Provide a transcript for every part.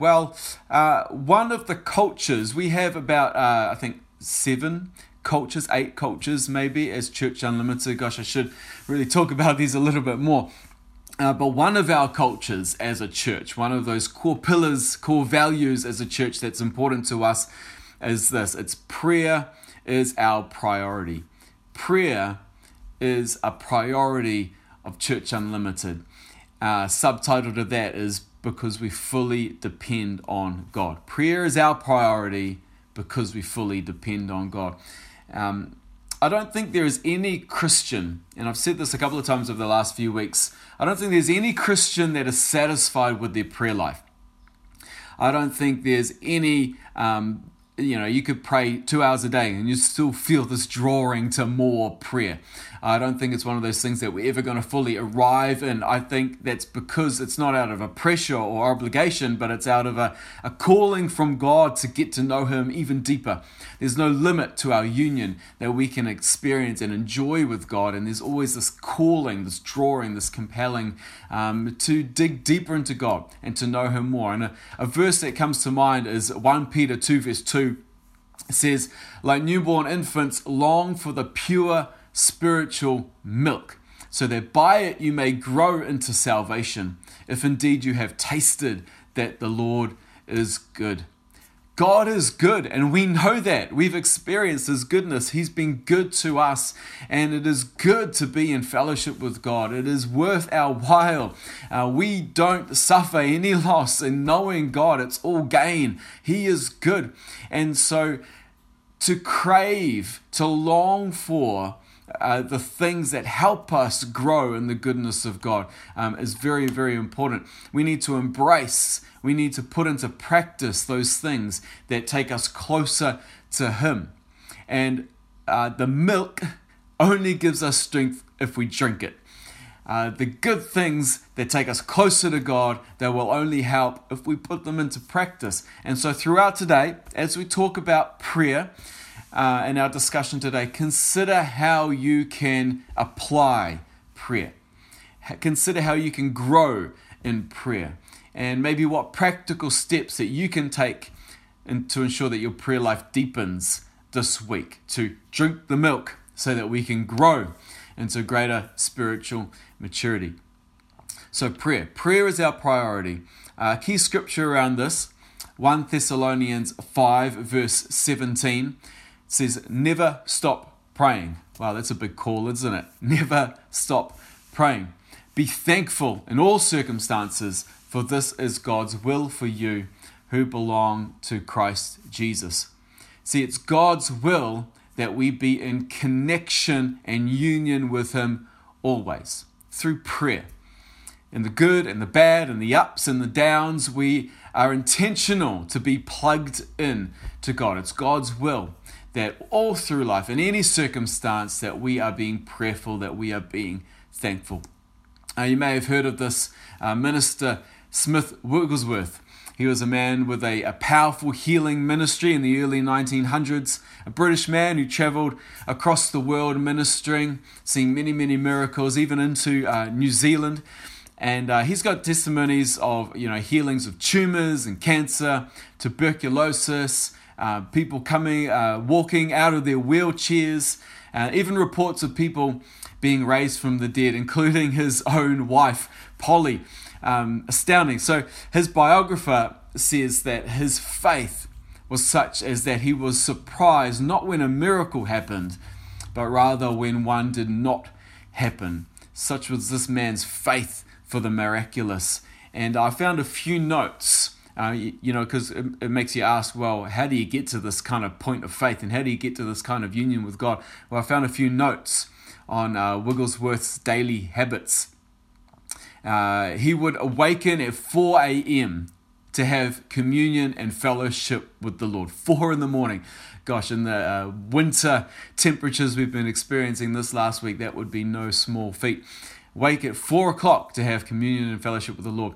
Well, uh, one of the cultures, we have about, uh, I think, seven cultures, eight cultures maybe, as Church Unlimited. Gosh, I should really talk about these a little bit more. Uh, but one of our cultures as a church, one of those core pillars, core values as a church that's important to us is this it's prayer is our priority. Prayer is a priority of Church Unlimited. Uh, subtitle to that is Because We Fully Depend on God. Prayer is our priority because we fully depend on God. Um, I don't think there is any Christian, and I've said this a couple of times over the last few weeks, I don't think there's any Christian that is satisfied with their prayer life. I don't think there's any um, you know, you could pray two hours a day and you still feel this drawing to more prayer. I don't think it's one of those things that we're ever going to fully arrive in. I think that's because it's not out of a pressure or obligation, but it's out of a, a calling from God to get to know Him even deeper. There's no limit to our union that we can experience and enjoy with God, and there's always this calling, this drawing, this compelling um, to dig deeper into God and to know Him more. And a, a verse that comes to mind is 1 Peter 2, verse 2 it says, like newborn infants, long for the pure spiritual milk, so that by it you may grow into salvation, if indeed you have tasted that the Lord is good. God is good, and we know that. We've experienced His goodness. He's been good to us, and it is good to be in fellowship with God. It is worth our while. Uh, we don't suffer any loss in knowing God, it's all gain. He is good. And so, to crave, to long for, uh, the things that help us grow in the goodness of God um, is very, very important. We need to embrace, we need to put into practice those things that take us closer to Him. And uh, the milk only gives us strength if we drink it. Uh, the good things that take us closer to God, that will only help if we put them into practice. And so, throughout today, as we talk about prayer, uh, in our discussion today, consider how you can apply prayer. Consider how you can grow in prayer and maybe what practical steps that you can take in, to ensure that your prayer life deepens this week to drink the milk so that we can grow into greater spiritual maturity. So, prayer. Prayer is our priority. Uh, key scripture around this 1 Thessalonians 5, verse 17 says, Never stop praying. Wow, that's a big call, isn't it? Never stop praying. Be thankful in all circumstances, for this is God's will for you who belong to Christ Jesus. See, it's God's will that we be in connection and union with Him always through prayer. In the good and the bad and the ups and the downs, we are intentional to be plugged in to God. It's God's will that all through life, in any circumstance, that we are being prayerful, that we are being thankful. Uh, you may have heard of this uh, minister, Smith Wigglesworth. He was a man with a, a, powerful healing ministry in the early 1900s, a British man who traveled across the world ministering, seeing many, many miracles, even into uh, New Zealand. And uh, he's got testimonies of you know healings of tumors and cancer, tuberculosis, uh, people coming, uh, walking out of their wheelchairs, uh, even reports of people being raised from the dead, including his own wife, Polly. Um, astounding. So his biographer says that his faith was such as that he was surprised not when a miracle happened, but rather when one did not happen. Such was this man's faith for the miraculous. And I found a few notes uh, you, you, know, because it, it, makes you ask, well, how do you get to this kind of point of faith and how do you get to this kind of union with God? Well, I found a few notes on uh, Wigglesworth's daily habits. Uh, he would awaken at 4 a.m. to have communion and fellowship with the Lord. 4 in the morning. Gosh, in the uh, winter temperatures we've been experiencing this last week, that would be no small feat. Wake at 4 o'clock to have communion and fellowship with the Lord.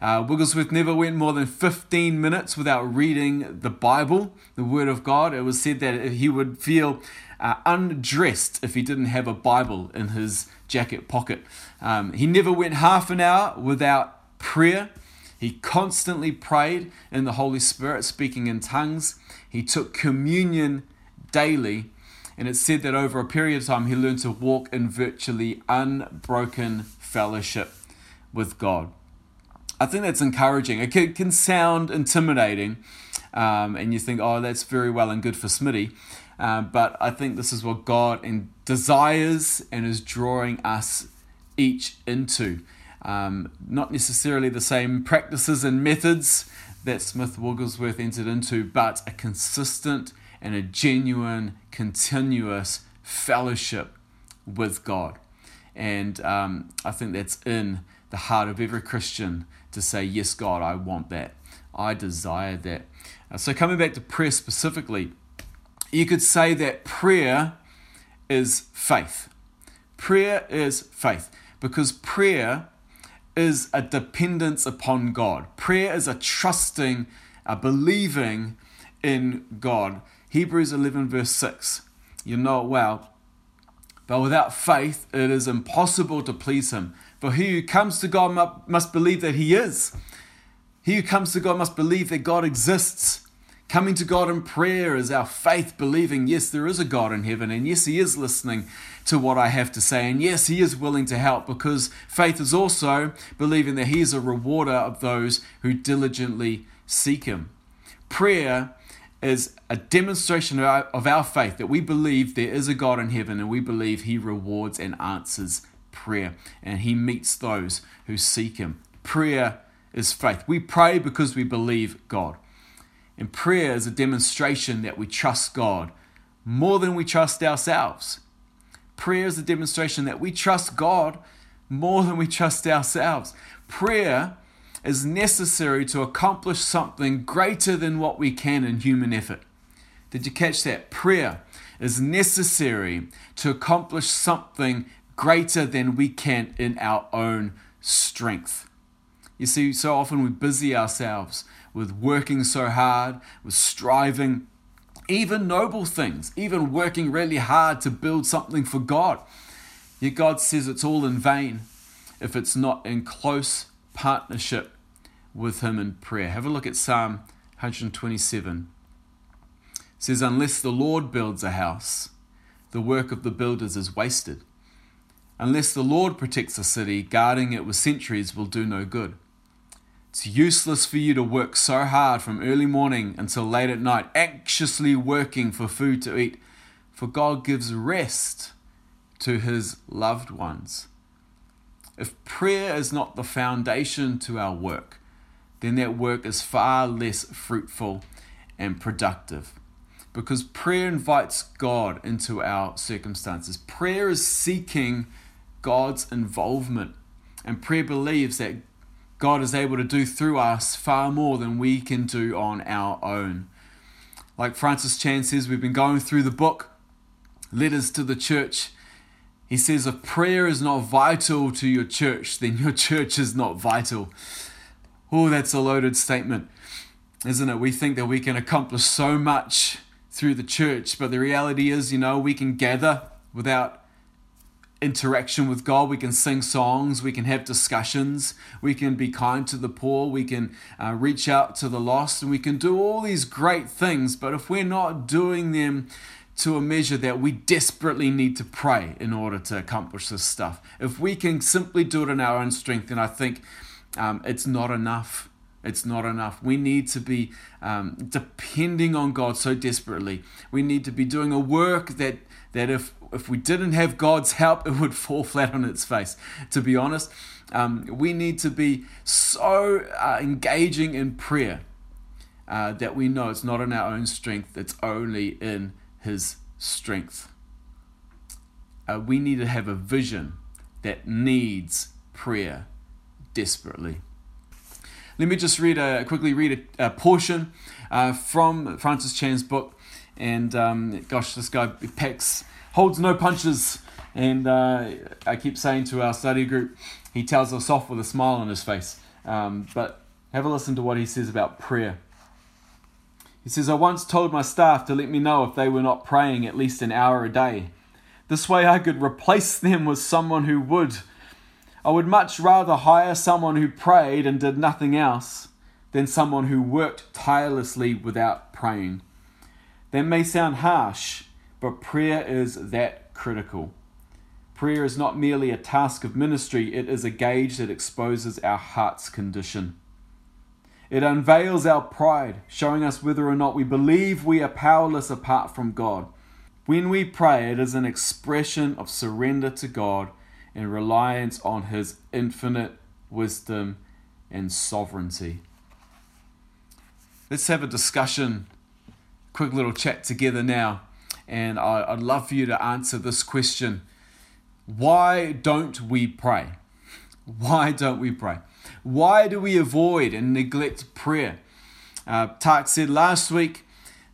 Uh, Wigglesworth never went more than 15 minutes without reading the Bible, the Word of God. It was said that he would feel uh, undressed if he didn't have a Bible in his jacket pocket. Um, he never went half an hour without prayer. He constantly prayed in the Holy Spirit, speaking in tongues. He took communion daily. And it said that over a period of time, he learned to walk in virtually unbroken fellowship with God. I think that's encouraging. It can, can sound intimidating, um, and you think, oh, that's very well and good for Smitty. Uh, but I think this is what God and desires and is drawing us each into. Um, not necessarily the same practices and methods that Smith Wigglesworth entered into, but a consistent and a genuine, continuous fellowship with God. And um, I think that's in the heart of every Christian to say, Yes, God, I want that. I desire that. Uh, so, coming back to prayer specifically, you could say that prayer is faith. Prayer is faith because prayer is a dependence upon God. Prayer is a trusting, a believing in God. Hebrews 11, verse 6. You know it well. But without faith, it is impossible to please Him. For he who comes to God must believe that He is. He who comes to God must believe that God exists Coming to God in prayer is our faith, believing, yes, there is a God in heaven, and yes, He is listening to what I have to say, and yes, He is willing to help, because faith is also believing that He is a rewarder of those who diligently seek Him. Prayer is a demonstration of our, of our faith that we believe there is a God in heaven, and we believe He rewards and answers prayer, and He meets those who seek Him. Prayer is faith. We pray because we believe God. And prayer is a demonstration that we trust God more than we trust ourselves. Prayer is a demonstration that we trust God more than we trust ourselves. Prayer is necessary to accomplish something greater than what we can in human effort. Did you catch that? Prayer is necessary to accomplish something greater than we can in our own strength. You see, so often we busy ourselves with working so hard, with striving, even noble things, even working really hard to build something for God. Yet God says it's all in vain if it's not in close partnership with Him in prayer. Have a look at Psalm 127. It says, Unless the Lord builds a house, the work of the builders is wasted. Unless the Lord protects a city, guarding it with sentries will do no good. It's useless for you to work so hard from early morning until late at night, anxiously working for food to eat, for God gives rest to his loved ones. If prayer is not the foundation to our work, then that work is far less fruitful and productive. Because prayer invites God into our circumstances. Prayer is seeking God's involvement. And prayer believes that God is able to do through us far more than we can do on our own. Like Francis Chan says, we've been going through the book, Letters to the Church. He says, if prayer is not vital to your church, then your church is not vital. Oh, that's a loaded statement, isn't it? We think that we can accomplish so much through the church, but the reality is, you know, we can gather without interaction with God. We can sing songs, we can have discussions, we can be kind to the poor, we can uh, reach out to the lost, and we can do all these great things. But if we're not doing them to a measure that we desperately need to pray in order to accomplish this stuff, if we can simply do it in our own strength, then I think um, it's not enough. It's not enough. We need to be um, depending on God so desperately. We need to be doing a work that that if if we didn't have God's help, it would fall flat on its face. To be honest, um, we need to be so uh, engaging in prayer uh, that we know it's not in our own strength; it's only in His strength. Uh, we need to have a vision that needs prayer desperately. Let me just read a, quickly read a, a portion uh, from Francis Chan's book. And um, gosh, this guy packs, holds no punches. And uh, I keep saying to our study group, he tells us off with a smile on his face. Um, but have a listen to what he says about prayer. He says, I once told my staff to let me know if they were not praying at least an hour a day. This way I could replace them with someone who would. I would much rather hire someone who prayed and did nothing else than someone who worked tirelessly without praying. That may sound harsh, but prayer is that critical. Prayer is not merely a task of ministry, it is a gauge that exposes our heart's condition. It unveils our pride, showing us whether or not we believe we are powerless apart from God. When we pray, it is an expression of surrender to God and reliance on His infinite wisdom and sovereignty. Let's have a discussion, quick little chat together now. And I'd love for you to answer this question Why don't we pray? Why don't we pray? Why do we avoid and neglect prayer? Uh, Tak said last week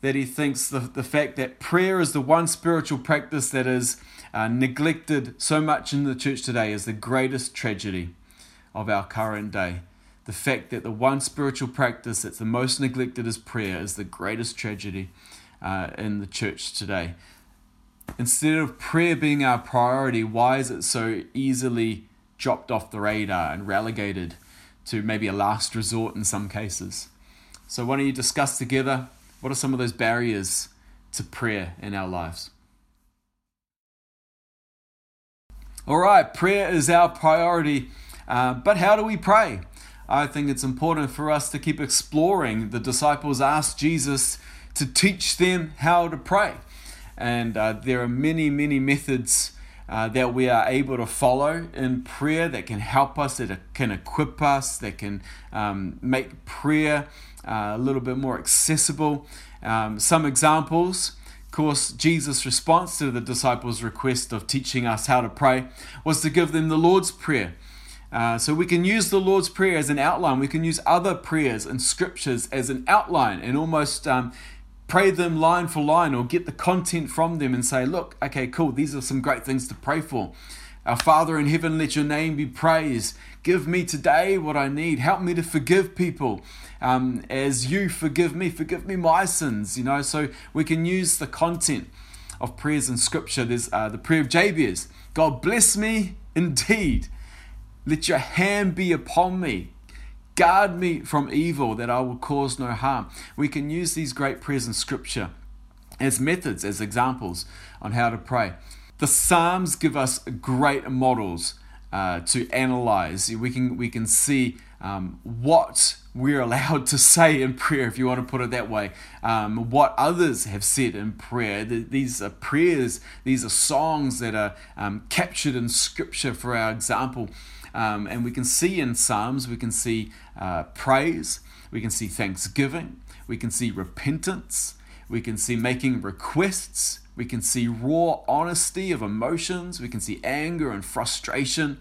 that he thinks the, the fact that prayer is the one spiritual practice that is uh, neglected so much in the church today is the greatest tragedy of our current day. The fact that the one spiritual practice that's the most neglected is prayer is the greatest tragedy uh, in the church today. Instead of prayer being our priority, why is it so easily dropped off the radar and relegated to maybe a last resort in some cases. So, why don't you discuss together what are some of those barriers to prayer in our lives? All right, prayer is our priority, uh, but how do we pray? I think it's important for us to keep exploring. The disciples asked Jesus to teach them how to pray, and uh, there are many, many methods uh, that we are able to follow in prayer that can help us, that can equip us, that can um, make prayer uh, a little bit more accessible. Um, some examples. Of course, Jesus' response to the disciples' request of teaching us how to pray was to give them the Lord's Prayer. Uh, so we can use the Lord's Prayer as an outline. We can use other prayers and scriptures as an outline and almost um, pray them line for line or get the content from them and say, look, okay, cool, these are some great things to pray for. Our Father in heaven, let your name be praised. Give me today what I need. Help me to forgive people um, as you forgive me. Forgive me my sins. You know, so we can use the content of prayers in Scripture. There's uh, the prayer of Jabez God bless me indeed. Let your hand be upon me. Guard me from evil that I will cause no harm. We can use these great prayers in Scripture as methods, as examples on how to pray. The Psalms give us great models uh, to analyze. We can we can see um, what we're allowed to say in prayer, if you want to put it that way. Um, what others have said in prayer. These are prayers. These are songs that are um, captured in Scripture for our example. Um, and we can see in Psalms, we can see uh, praise, we can see thanksgiving, we can see repentance, we can see making requests, we can see raw honesty of emotions, we can see anger and frustration.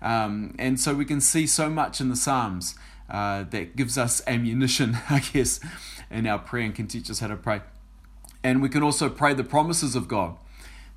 Um, and so we can see so much in the Psalms uh, that gives us ammunition, I guess, in our prayer and can teach us how to pray. And we can also pray the promises of God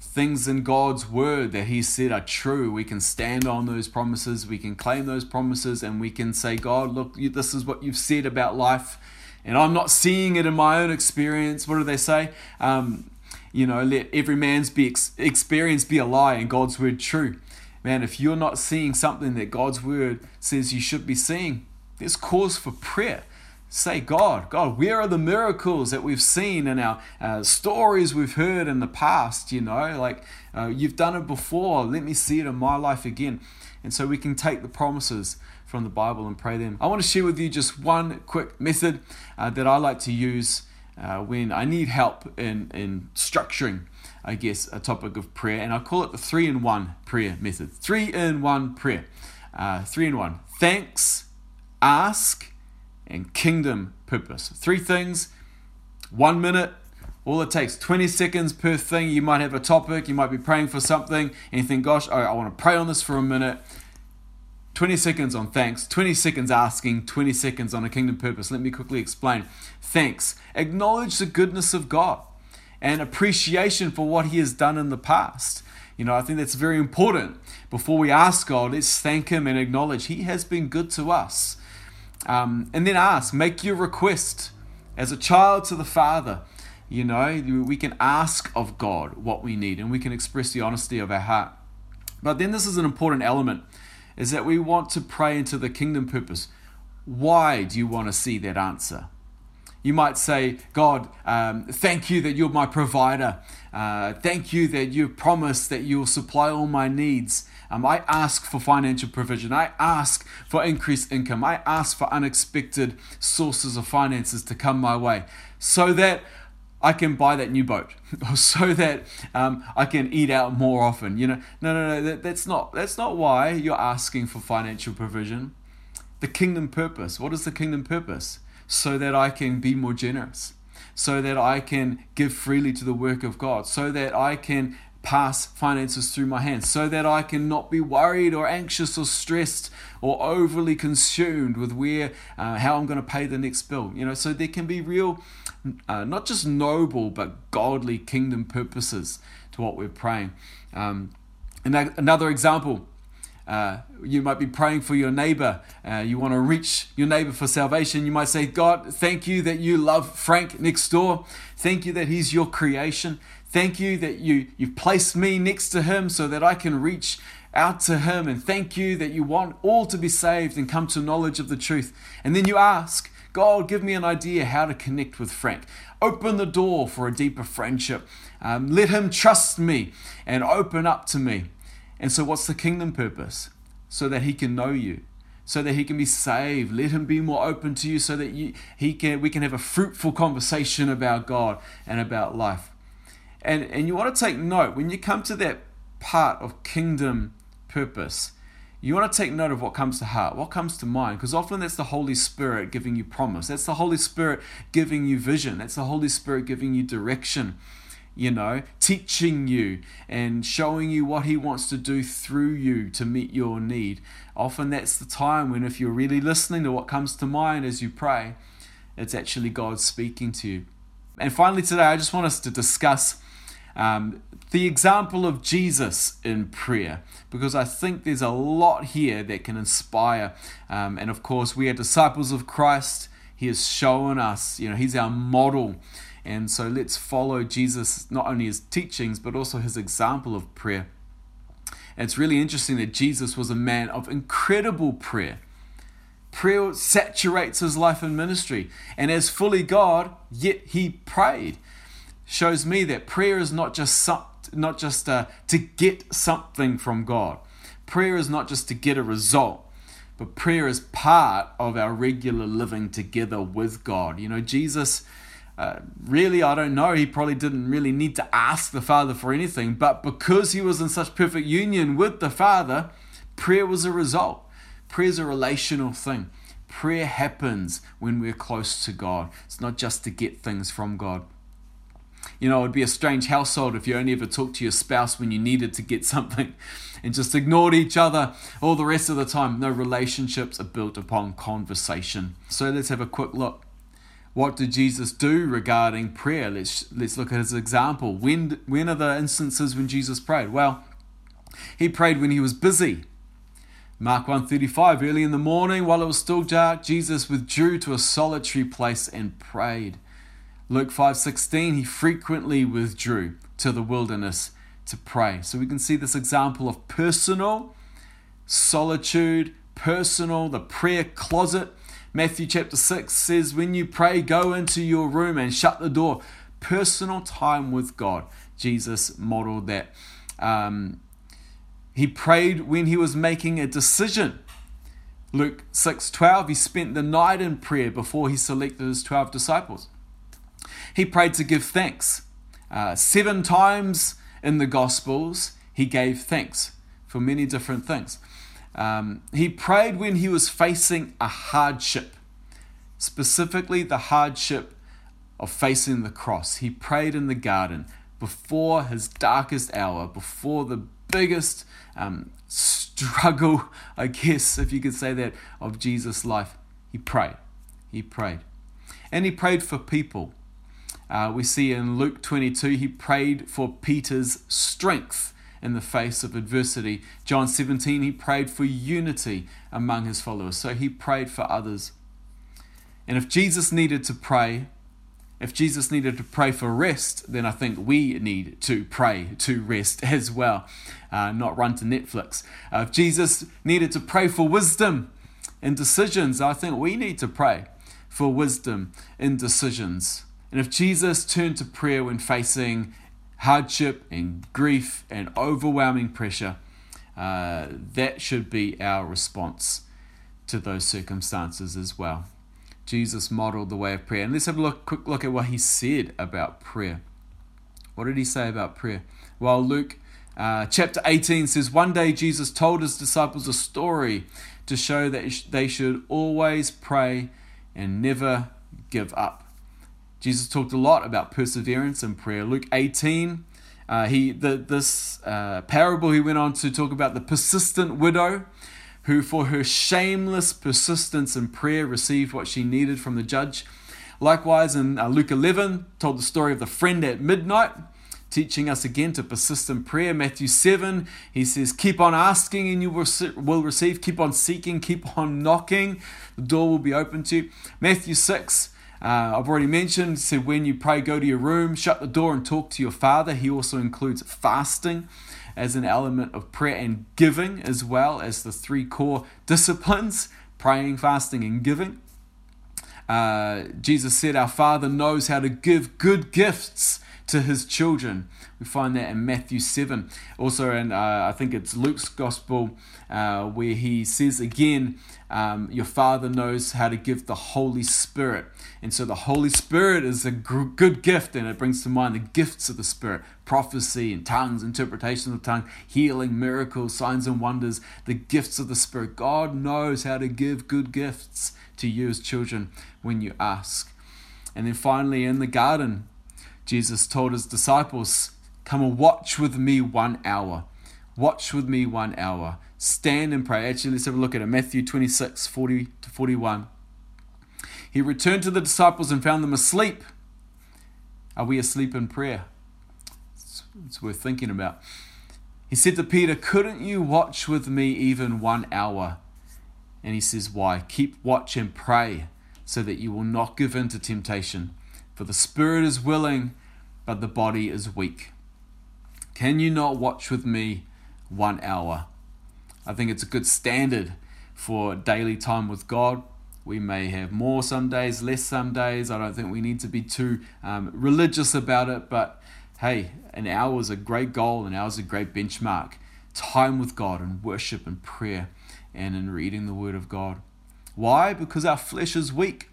things in God's word that He said are true. We can stand on those promises, we can claim those promises, and we can say, God, look, this is what you've said about life, and I'm not seeing it in my own experience. What do they say? Um, you know, let every man's be ex- experience be a lie and God's word true. Man, if you're not seeing something that God's word says you should be seeing, there's cause for prayer say, God, God, where are the miracles that we've seen in our uh, stories we've heard in the past? You know, like uh, you've done it before. Let me see it in my life again. And so we can take the promises from the Bible and pray them. I want to share with you just one quick method uh, that I like to use uh, when I need help in, in structuring. I guess a topic of prayer, and I call it the three in one prayer method. Three in one prayer. Uh, three in one. Thanks, ask, and kingdom purpose. Three things, one minute, all it takes 20 seconds per thing. You might have a topic, you might be praying for something, and you think, gosh, I, I want to pray on this for a minute. 20 seconds on thanks, 20 seconds asking, 20 seconds on a kingdom purpose. Let me quickly explain. Thanks. Acknowledge the goodness of God and appreciation for what He has done in the past. You know, I think that's very important. Before we ask God, let's thank Him and acknowledge He has been good to us. Um, and then ask, make your request as a child to the Father. You know, we can ask of God what we need and we can express the honesty of our heart. But then this is an important element is that we want to pray into the kingdom purpose. Why do you want to see that answer? You might say, God, um, thank you that you're my provider. Uh, thank you that you promise that you'll supply all my needs. Um, I ask for financial provision. I ask for increased income. I ask for unexpected sources of finances to come my way so that I can buy that new boat, or so that um, I can eat out more often. You know, no, no, no. That, that's not that's not why you're asking for financial provision. The kingdom purpose. What is the kingdom purpose? So that I can be more generous, so that I can give freely to the work of God, so that I can pass finances through my hands so that I can not be worried or anxious or stressed or overly consumed with where uh, how I'm going to pay the next bill you know? So there can be real uh, not just noble but godly kingdom purposes to what we're praying. Um, another example uh, you might be praying for your neighbor. Uh, you want to reach your neighbor for salvation. You might say, God, thank you that you love Frank next door. Thank you that he's your creation. Thank you that you, you've placed me next to him so that I can reach out to him. And thank you that you want all to be saved and come to knowledge of the truth. And then you ask, God, give me an idea how to connect with Frank. Open the door for a deeper friendship. Um, let him trust me and open up to me. And so, what's the kingdom purpose? So that he can know you, so that he can be saved. Let him be more open to you, so that you, he can, we can have a fruitful conversation about God and about life. And, and you want to take note when you come to that part of kingdom purpose, you want to take note of what comes to heart, what comes to mind, because often that's the Holy Spirit giving you promise. That's the Holy Spirit giving you vision. That's the Holy Spirit giving you direction you know, teaching you and showing you what He wants to do through you to meet your need. Often that's the time when, if you're really listening to what comes to mind as you pray, it's actually God speaking to you. And finally, today, I just want us to discuss um, the example of Jesus in prayer because I think there's a lot here that can inspire. Um, and of course, we are disciples of Christ. He has shown us, you know, He's our model. And so let's follow Jesus, not only his teachings, but also his example of prayer. And it's really interesting that Jesus was a man of incredible prayer. Prayer saturates his life and ministry. And as fully God, yet he prayed. Shows me that prayer is not just some, not just uh, to get something from God. Prayer is not just to get a result, but prayer is part of our regular living together with God. You know, Jesus uh, really, I don't know. He probably didn't really need to ask the Father for anything, but because he was in such perfect union with the Father, prayer was a result. Prayer is a relational thing. Prayer happens when we're close to God. It's not just to get things from God. You know, it would be a strange household if you only ever talked to your spouse when you needed to get something and just ignored each other all the rest of the time. No relationships are built upon conversation. So let's have a quick look. What did Jesus do regarding prayer? Let's, let's look at his example. When, when are the instances when Jesus prayed? Well, he prayed when he was busy. Mark 135 early in the morning while it was still dark Jesus withdrew to a solitary place and prayed. Luke 5:16 he frequently withdrew to the wilderness to pray. So we can see this example of personal solitude, personal the prayer closet Matthew chapter 6 says, When you pray, go into your room and shut the door. Personal time with God. Jesus modeled that. Um, he prayed when he was making a decision. Luke 6:12 he spent the night in prayer before he selected his 12 disciples. He prayed to give thanks. Uh, seven times in the Gospels he gave thanks for many different things. Um, he prayed when he was facing a hardship, specifically the hardship of facing the cross. He prayed in the garden before his darkest hour, before the biggest um, struggle, I guess, if you could say that, of Jesus' life. He prayed. He prayed. And he prayed for people. Uh, we see in Luke 22, he prayed for Peter's strength in the face of adversity. John 17, he prayed for unity among his followers. So he prayed for others. And if Jesus needed to pray, If Jesus needed to pray for rest, then I think we need to pray to rest as well, uh, not run to Netflix. Uh, if Jesus needed to pray for wisdom in decisions, I think we need to pray for wisdom in decisions. And if Jesus turned to prayer when facing hardship and grief and overwhelming pressure, uh, that should be our response to those circumstances as well. Jesus modeled the way of prayer. And let's have a look, quick look at what he said about prayer. What did he say about prayer? Well, Luke uh, chapter 18 says, One day Jesus told his disciples a story to show that they should always pray and never give up. Jesus talked a lot about perseverance and prayer. Luke 18, uh, he the, this uh, parable he went on to talk about the persistent widow who, for her shameless persistence in prayer, received what she needed from the judge. Likewise, in uh, Luke 11, told the story of the friend at midnight, teaching us again to persist in prayer. Matthew 7, he says, Keep on asking and you will receive. Keep on seeking, keep on knocking. The door will be open to you. Matthew 6, uh, I've already mentioned, said, When you pray, go to your room, shut the door, and talk to your Father. He also includes fasting as an element of prayer and giving as well as the three core disciplines praying, fasting, and giving. Uh, Jesus said, Our Father knows how to give good gifts to his children. We find that in Matthew 7. Also, in uh, I think it's Luke's Gospel, uh, where he says again, um, Your Father knows how to give the Holy Spirit. And so the Holy Spirit is a good gift, and it brings to mind the gifts of the Spirit prophecy and tongues, interpretation of tongue, healing, miracles, signs and wonders, the gifts of the Spirit. God knows how to give good gifts to you as children when you ask. And then finally, in the garden, Jesus told his disciples, Come and watch with me one hour. Watch with me one hour. Stand and pray. Actually, let's have a look at it. Matthew 26, 40 to 41. He returned to the disciples and found them asleep. Are we asleep in prayer? It's, it's worth thinking about. He said to Peter, Couldn't you watch with me even one hour? And he says, Why? Keep watch and pray so that you will not give in to temptation. For the spirit is willing, but the body is weak. Can you not watch with me one hour? I think it's a good standard for daily time with God. We may have more some days, less some days. I don't think we need to be too um, religious about it, but hey, an hour is a great goal, an hour is a great benchmark. Time with God and worship and prayer and in reading the Word of God. Why? Because our flesh is weak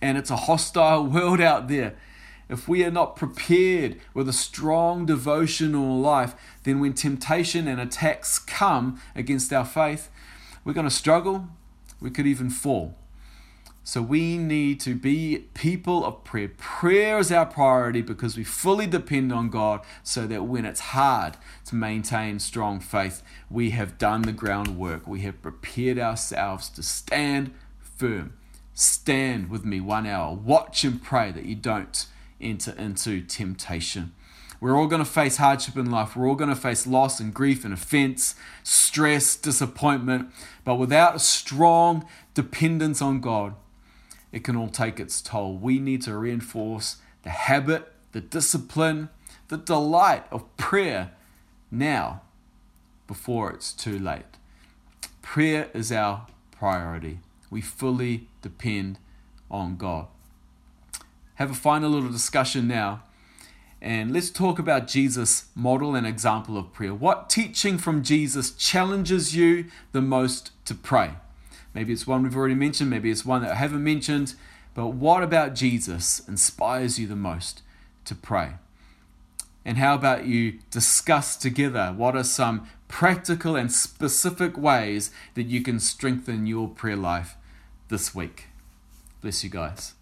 and it's a hostile world out there. If we are not prepared with a strong devotional life, then when temptation and attacks come against our faith, we're going to struggle, we could even fall. So we need to be people of prayer. Prayer is our priority because we fully depend on God so that when it's hard to maintain strong faith, we have done the groundwork. We have prepared ourselves to stand firm. Stand with me one hour. Watch and pray that you don't enter into temptation. We're all going to face hardship in life. We're all going to face loss and grief and offense, stress, disappointment. But without a strong dependence on God, it can all take its toll. We need to reinforce the habit, the discipline, the delight of prayer now before it's too late. Prayer is our priority. We fully depend on God. Have a final little discussion now and let's talk about Jesus' model and example of prayer. What teaching from Jesus challenges you the most to pray? Maybe it's one we've already mentioned, maybe it's one that I haven't mentioned, but what about Jesus inspires you the most to pray? And how about you discuss together what are some practical and specific ways that you can strengthen your prayer life this week? Bless you guys.